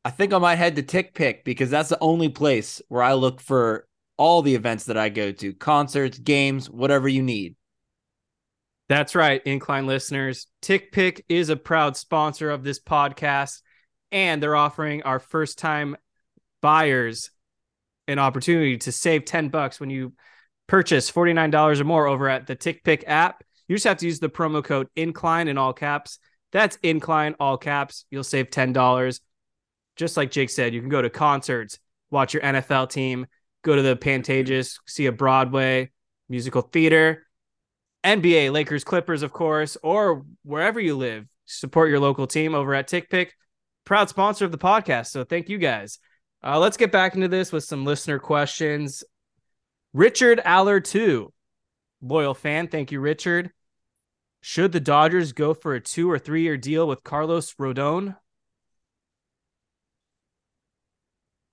I think I might head to TickPick because that's the only place where I look for all the events that I go to concerts, games, whatever you need. That's right, Incline listeners. TickPick is a proud sponsor of this podcast, and they're offering our first time buyers an opportunity to save 10 bucks when you purchase $49 or more over at the TickPick app. You just have to use the promo code INCLINE in all caps. That's INCLINE, all caps. You'll save $10. Just like Jake said, you can go to concerts, watch your NFL team, go to the Pantages, see a Broadway musical theater, NBA, Lakers, Clippers, of course, or wherever you live. Support your local team over at TickPick, proud sponsor of the podcast. So thank you guys. Uh, let's get back into this with some listener questions. Richard Aller, too, loyal fan. Thank you, Richard. Should the Dodgers go for a two or three year deal with Carlos Rodon?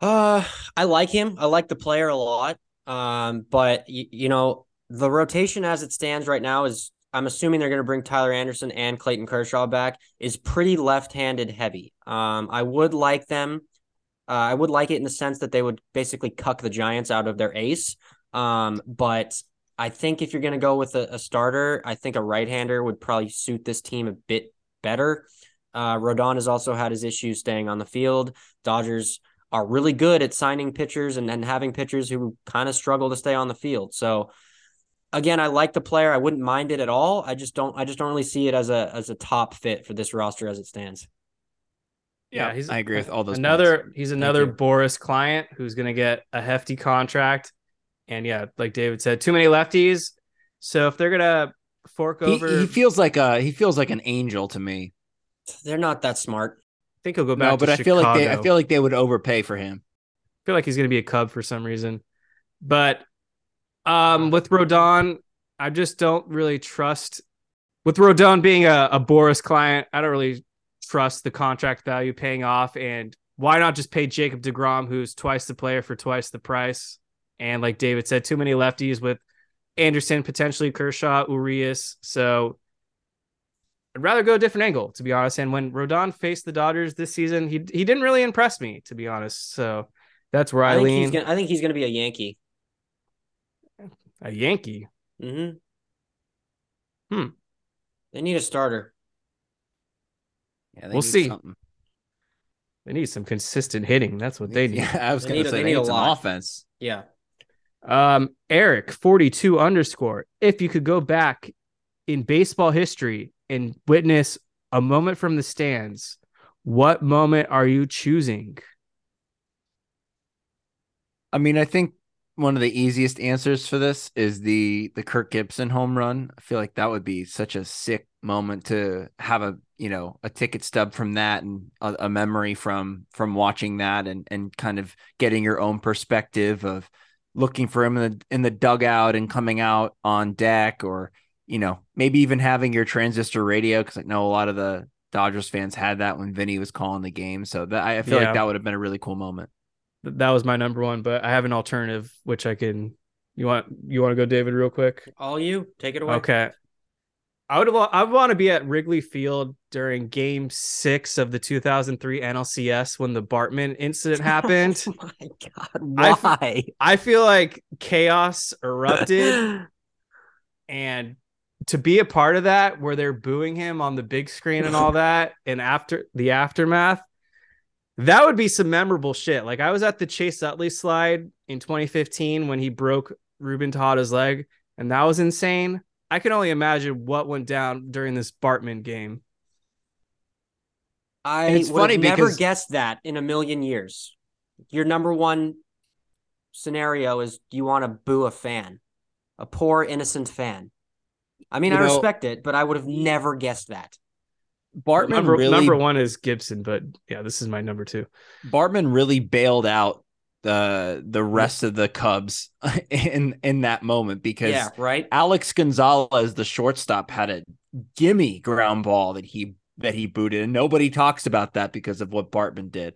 Uh, I like him. I like the player a lot. Um, but y- you know, the rotation as it stands right now is I'm assuming they're going to bring Tyler Anderson and Clayton Kershaw back is pretty left-handed heavy. Um, I would like them. Uh, I would like it in the sense that they would basically cuck the Giants out of their ace. Um, but I think if you're going to go with a, a starter, I think a right-hander would probably suit this team a bit better. Uh, Rodon has also had his issues staying on the field. Dodgers are really good at signing pitchers and, and having pitchers who kind of struggle to stay on the field. So again, I like the player. I wouldn't mind it at all. I just don't I just don't really see it as a as a top fit for this roster as it stands. Yeah, he's I agree with all those. another points. he's another. Boras client who's going to get a hefty contract. And yeah, like David said, too many lefties. So if they're going to fork He, over he feels like a he feels like an angel to me. They're not that smart. I think he'll go back No, but to I feel like they I feel like they would overpay for him. I feel like he's going to be a Cub for some reason. But um, with Rodon, I just don't really trust. With Rodon being a, a Boras client, I don't really trust the contract value paying off. And why not just pay Jacob DeGrom, who's twice the player for twice the price? And like David said, too many lefties with Anderson, potentially Kershaw, Urias. So I'd rather go a different angle, to be honest. And when Rodon faced the Dodgers this season, he he didn't really impress me, to be honest. So that's where I, I lean. gonna. I think he's gonna be a Yankee. a Yankee. Mm-hmm. Hmm. They need a starter. Yeah, they We'll need see. something. They need some consistent hitting. That's what they need. Yeah, I was gonna say they they need a some lot. offense. Yeah. Um, Eric, 42 underscore. If you could go back in baseball history and witness a moment from the stands, what moment are you choosing? I mean, I think one of the easiest answers for this is the the Kirk Gibson home run. I feel like that would be such a sick moment to have a you know a ticket stub from that and a, a memory from from watching that and and kind of getting your own perspective of looking for him in the in the dugout and coming out on deck or you know maybe even having your transistor radio because I know a lot of the Dodgers fans had that when Vinny was calling the game. So that I feel Yeah. like that would have been a really cool moment. That was my number one, but I have an alternative which I can. You want you want to go, David, real quick? All you take it away. Okay. I would I want to be at Wrigley Field during Game Six of the 2003 NLCS when the Bartman incident oh happened. Oh my god! I Why? I feel like chaos erupted, and to be a part of that, where they're booing him on the big screen and all that, and after the aftermath, that would be some memorable shit. Like I was at the Chase Utley slide in 2015 when he broke Ruben Tejada's leg, and that was insane. I can only imagine what went down during this Bartman game. I And it's would funny have never because- guessed that in a million years. Your number one scenario is you want to boo a fan, a poor innocent fan. I mean, You I know- respect it, but I would have never guessed that. Bartman Number, really number one is Gibson, but yeah, this is my number two. Bartman really bailed out the the rest of the Cubs in in that moment because Yeah, right. Alex Gonzalez, the shortstop, had a gimme ground ball that he that he booted, and nobody talks about that because of what Bartman did.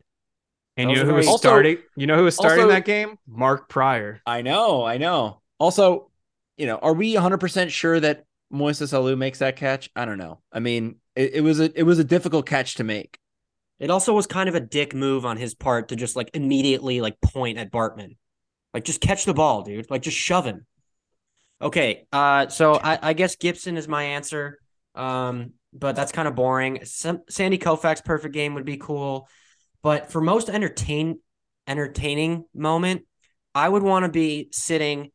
And you know who was very- Also- starting? You know who was starting also- that game? Mark Prior. I know, I know. Also, you know, are we 100 percent sure that Moises Alou makes that catch? I don't know. I mean, it, it was a it was a difficult catch to make. It also was kind of a dick move on his part to just like immediately like point at Bartman. Like just catch the ball, dude. Like just shove him. Okay. Uh so I, I guess Gibson is my answer. Um, but that's kind of boring. Some, Sandy Koufax perfect game would be cool. But for most entertain entertaining moment, I would want to be sitting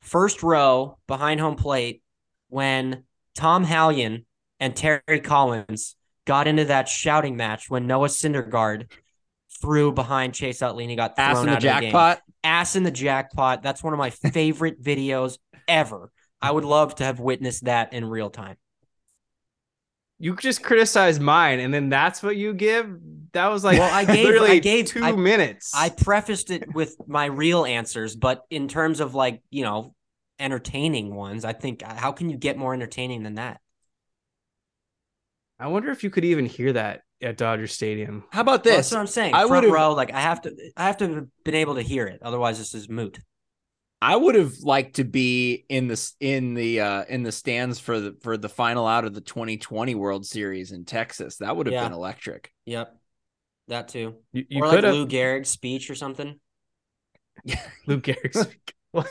first row behind home plate when Tom Hallion and Terry Collins got into that shouting match when Noah Syndergaard threw behind Chase Utley and he got thrown Ass in the out of the game. jackpot. Ass in the jackpot. That's one of my favorite videos ever. I would love to have witnessed that in real time. You just criticize mine, and then that's what you give. That was like Well, I gave- literally I gave- two I- minutes. I prefaced it with my real answers, but in terms of like, you know, entertaining ones, I think how can you get more entertaining than that? I wonder if you could even hear that at Dodger Stadium. How about Well, this? that's what I'm saying. I Front would've- row, like I have to I have to have been able to hear it. Otherwise this is moot. I would have liked to be in the in the uh in the stands for the for the final out of the 2020 World Series in Texas. That would have Yeah. been electric. Yep. That too. You, you or like could have Lou Gehrig's speech or something. Lou Gehrig's. what?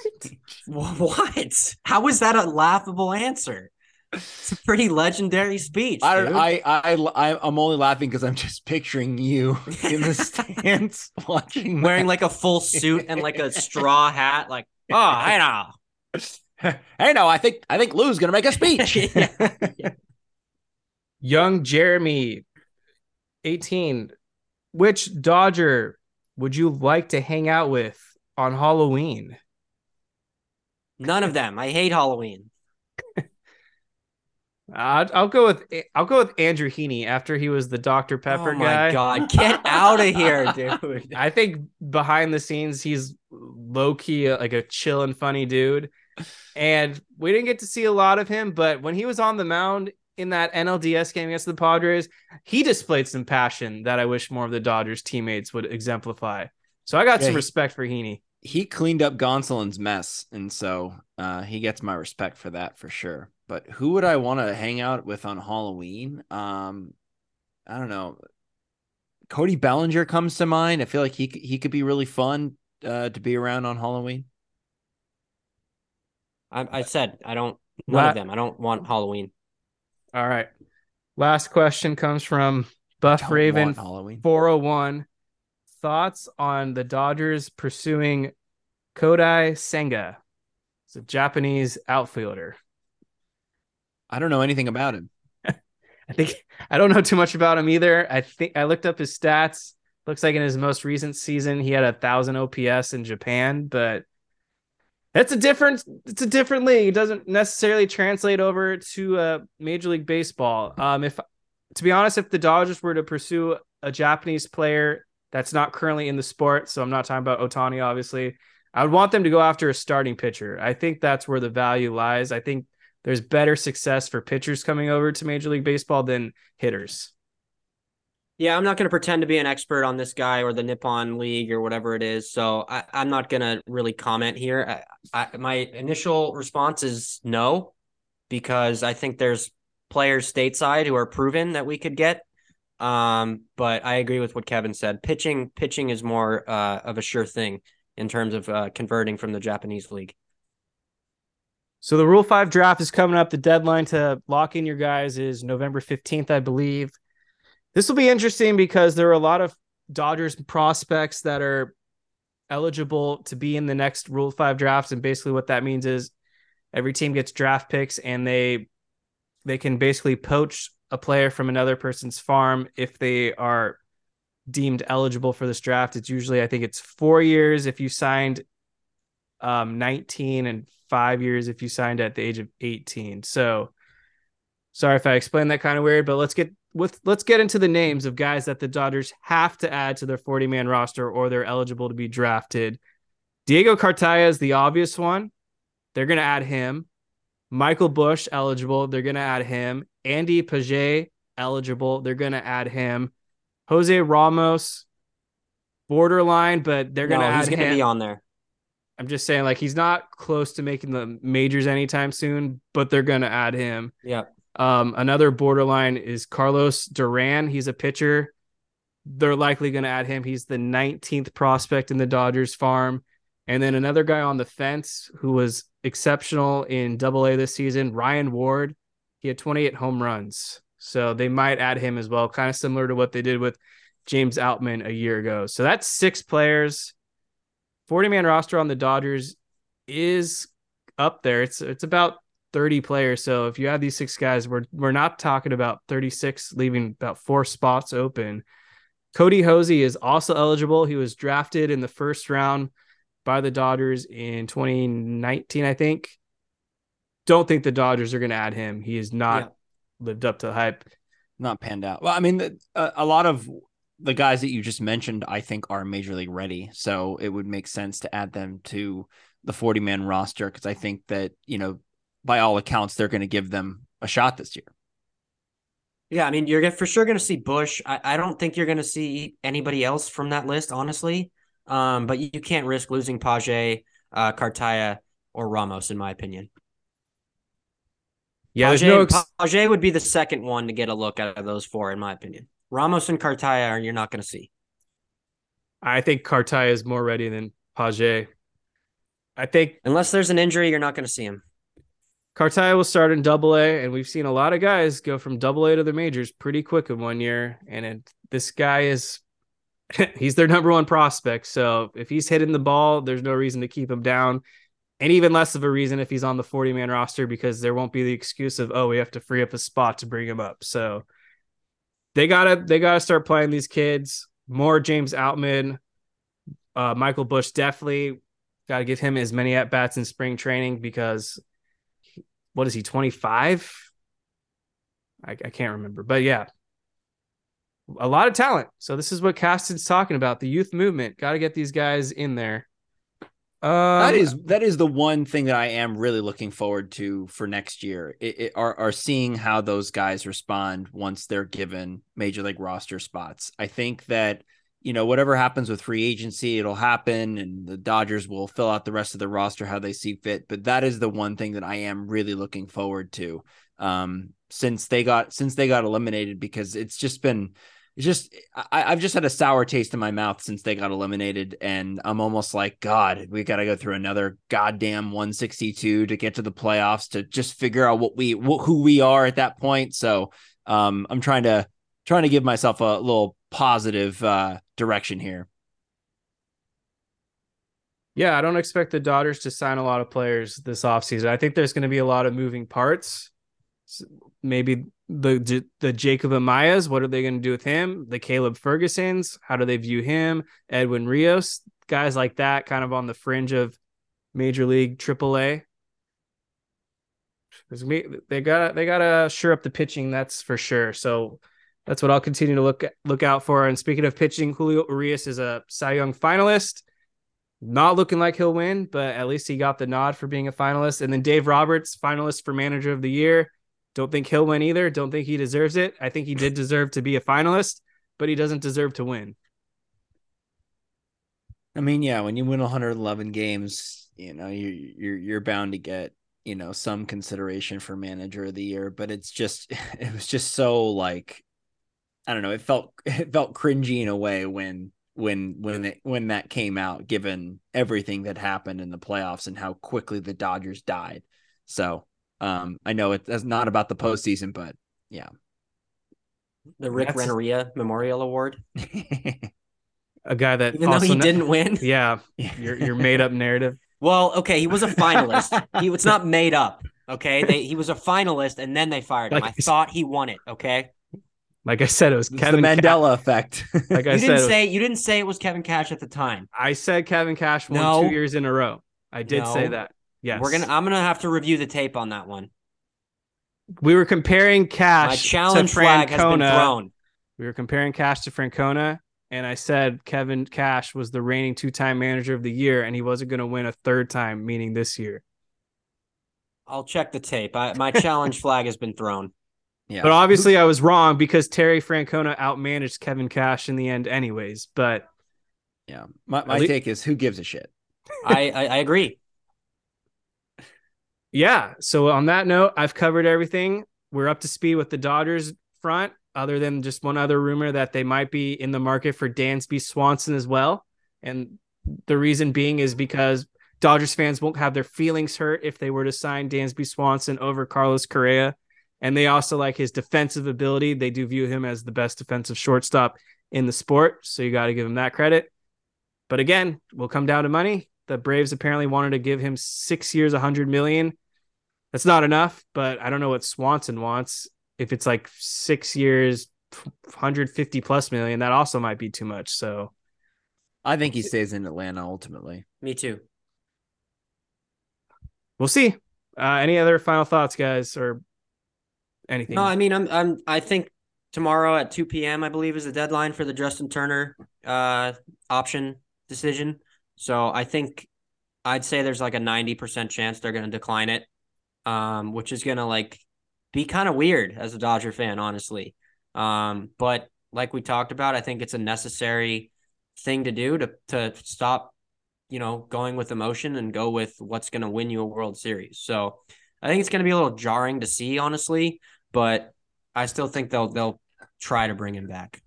Wh- What? How is that a laughable answer? It's a pretty legendary speech. I don't dude. I I I I'm only laughing because I'm just picturing you in the stands watching wearing like a full suit and like a straw hat, like, oh, I know. like hey no I think I think Lou's gonna make a speech. Young Jeremy, 18. Which Dodger would you like to hang out with on Halloween? None of them. I hate Halloween. I'll, I'll go with I'll go with Andrew Heaney after he was the Dr Pepper guy. oh my guy. god, get out of here, dude. I think behind the scenes he's low key like a chill and funny dude. And we didn't get to see a lot of him, but when he was on the mound, in that NLDS game against the Padres, he displayed some passion that I wish more of the Dodgers teammates would exemplify. So I got Yeah, some respect for Heaney. he cleaned up Gonsolin's mess, and so uh, he gets my respect for that for sure. But who would I want to hang out with on Halloween? Um, I don't know. Cody Bellinger comes to mind. I feel like he he could be really fun uh, to be around on Halloween. I, I said I don't none La- of them. I don't want Halloween. All right. Last question comes from Buff Raven Halloween. 401. Thoughts on the Dodgers pursuing Kodai Senga? It's a Japanese outfielder. I don't know anything about him. I think I don't know too much about him either. I think I looked up his stats. Looks like in his most recent season he had a thousand OPS in Japan, but it's a different it's a different league. It doesn't necessarily translate over to uh, Major League Baseball. Um, if to be honest, if the Dodgers were to pursue a Japanese player that's not currently in the sport, so I'm not talking about Ohtani, obviously, I would want them to go after a starting pitcher. I think that's where the value lies. I think there's better success for pitchers coming over to Major League Baseball than hitters. Yeah, I'm not going to pretend to be an expert on this guy or the Nippon League or whatever it is. So I, I'm not going to really comment here. I, I, my initial response is no, because I think there's players stateside who are proven that we could get. Um, but I agree with what Kevin said. Pitching, pitching is more uh, of a sure thing in terms of uh, converting from the Japanese league. So the Rule 5 draft is coming up. The deadline to lock in your guys is November 15th, I believe. This will be interesting because there are a lot of Dodgers prospects that are eligible to be in the next Rule 5 drafts and basically what that means is every team gets draft picks and they they can basically poach a player from another person's farm if they are deemed eligible for this draft. It's usually I think it's 4 years if you signed um 19 and 5 years if you signed at the age of 18. So sorry if I explained that kind of weird, but let's get with let's get into the names of guys that the Dodgers have to add to their 40 man roster or they're eligible to be drafted. Diego Cartaya is the obvious one. They're going to add him. Michael Busch eligible. They're going to add him. Andy Pages eligible. They're going to add him. Jose Ramos borderline, but they're going to no, add he's going to be on there. I'm just saying, like he's not close to making the majors anytime soon, but they're gonna add him. Yeah. Um, another borderline is Carlos Duran. He's a pitcher. They're likely gonna add him. He's the 19th prospect in the Dodgers farm. And then another guy on the fence who was exceptional in Double A this season, Ryan Ward. He had 28 home runs, so they might add him as well. Kind of similar to what they did with James Outman a year ago. So that's six players. 40 man roster on the Dodgers is up there. It's it's about 30 players. So if you add these six guys, we're we're not talking about 36, leaving about four spots open. Kody Hoese is also eligible. He was drafted in the first round by the Dodgers in 2019, I think. Don't think the Dodgers are going to add him. He has not Yeah. lived up to the hype. Not panned out. Well, I mean, a, a lot of the guys that you just mentioned, I think, are major league ready. So it would make sense to add them to the 40 man roster because I think that, you know, by all accounts, they're going to give them a shot this year. Yeah, I mean, you're for sure going to see Busch. I, I don't think you're going to see anybody else from that list, honestly. Um, but you, you can't risk losing Page, uh, Cartaya, or Ramos, in my opinion. Yeah, Page, no ex- Page would be the second one to get a look out of those four, in my opinion. Ramos and Cartaya, are you're not going to see. I think Cartaya is more ready than Page. I think Unless there's an injury, you're not going to see him. Cartaya will start in double A, and we've seen a lot of guys go from double A to the majors pretty quick in one year. And it, this guy is, he's their number one prospect. So if he's hitting the ball, there's no reason to keep him down. And even less of a reason if he's on the 40 man roster because there won't be the excuse of, oh, we have to free up a spot to bring him up. So they gotta they gotta start playing these kids. More James Outman, uh, Michael Busch definitely got to give him as many at bats in spring training because what is he 25 I, I can't remember but yeah. A lot of talent. So this is what Caston's talking about the youth movement. Got to get these guys in there Um, that is that is the one thing that I am really looking forward to for next year. It, it, are are seeing how those guys respond once they're given major league roster spots. I think that you know whatever happens with free agency, it'll happen, and the Dodgers will fill out the rest of the roster how they see fit. But that is the one thing that I am really looking forward to um, since they got since they got eliminated because it's just been just I, have just had a sour taste in my mouth since they got eliminated, and I'm almost like, God, we got to go through another goddamn 162 to get to the playoffs to just figure out what we who we are at that point. So um, I'm trying to trying to give myself a little positive uh, direction here. Yeah, I don't expect the Dodgers to sign a lot of players this offseason. I think there's going to be a lot of moving parts. Maybe the the Jacob Amayas, what are they going to do with him? The Caleb Fergusons, how do they view him? Edwin Rios, guys like that, kind of on the fringe of Major League AAA. They got they got to sure up the pitching, that's for sure. So that's what I'll continue to look look out for. And speaking of pitching, Julio Urias is a Cy Young finalist. Not looking like he'll win, but at least he got the nod for being a finalist. And then Dave Roberts, finalist for Manager of the Year. Don't think he'll win either. Don't think he deserves it. I think he did deserve to be a finalist, but he doesn't deserve to win. I mean, yeah, when you win 111 games, you know, you you're you're bound to get, you know, some consideration for manager of the year, but it's just it was just so like I don't know, it felt it felt cringy in a way when when when it when that came out given everything that happened in the playoffs and how quickly the Dodgers died. So, um, I know it, that's not about the postseason, but yeah. The Rick that's... Renteria Memorial Award. a guy that even though he didn't win. Yeah, your your made up narrative. Well, okay, he was a finalist. he was not made up. Okay, they, he was a finalist, and then they fired him. Like, I thought he won it. Okay. Like I said, it was Kevin the Mandela effect. like I you said, didn't say you didn't say it was Kevin Cash at the time. I said Kevin Cash won no. two years in a row. I did no. say that. Yes. We're gonna I'm gonna have to review the tape on that one. We were comparing Cash My challenge to flag has been thrown. We were comparing Cash to Francona, and I said Kevin Cash was the reigning two-time manager of the year, and he wasn't going to win a third time, meaning this year. I'll check the tape. I, my challenge flag has been thrown. Yeah. But obviously, I was wrong because Terry Francona outmanaged Kevin Cash in the end, anyways. But yeah, my, my take is who gives a shit. I, I, I agree yeah. So on that note, I've covered everything. We're up to speed with the Dodgers front, other than just one other rumor that they might be in the market for Dansby Swanson as well. And the reason being is because Dodgers fans won't have their feelings hurt if they were to sign Dansby Swanson over Carlos Correa. And they also like his defensive ability. They do view him as the best defensive shortstop in the sport. So you got to give him that credit. But again, we'll come down to money. The Braves apparently wanted to give him six years, 100 million. That's not enough, but I don't know what Swanson wants. If it's like six years, 150 plus million, that also might be too much. So I think he stays in Atlanta ultimately. Me too. We'll see. Uh, any other final thoughts, guys, or anything? No, I mean, I'm, I'm, I think tomorrow at 2 p.m. I believe is the deadline for the Justin Turner uh, option decision. So I think I'd say there's like a 90% chance they're going to decline it um, which is gonna like be kind of weird as a Dodger fan, honestly. Um, but like we talked about, I think it's a necessary thing to do to to stop, you know, going with emotion and go with what's gonna win you a World Series. So I think it's gonna be a little jarring to see, honestly, but I still think they'll they'll try to bring him back.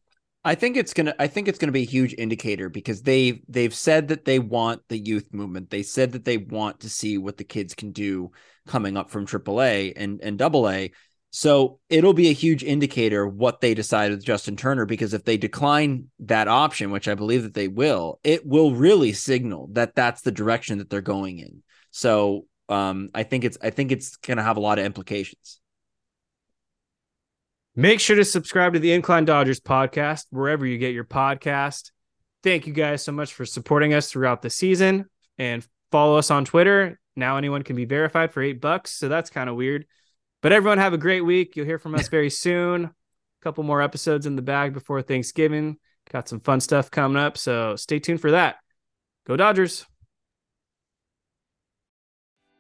I think it's gonna. I think it's gonna be a huge indicator because they they've said that they want the youth movement. They said that they want to see what the kids can do coming up from AAA and and AA. So it'll be a huge indicator what they decide with Justin Turner because if they decline that option, which I believe that they will, it will really signal that that's the direction that they're going in. So um, I think it's I think it's going to have a lot of implications. Make sure to subscribe to the Incline Dodgers podcast wherever you get your podcast. Thank you guys so much for supporting us throughout the season and follow us on Twitter. Now anyone can be verified for eight bucks, so that's kind of weird. But everyone have a great week. You'll hear from us very soon. A couple more episodes in the bag before Thanksgiving. Got some fun stuff coming up, so stay tuned for that. Go Dodgers.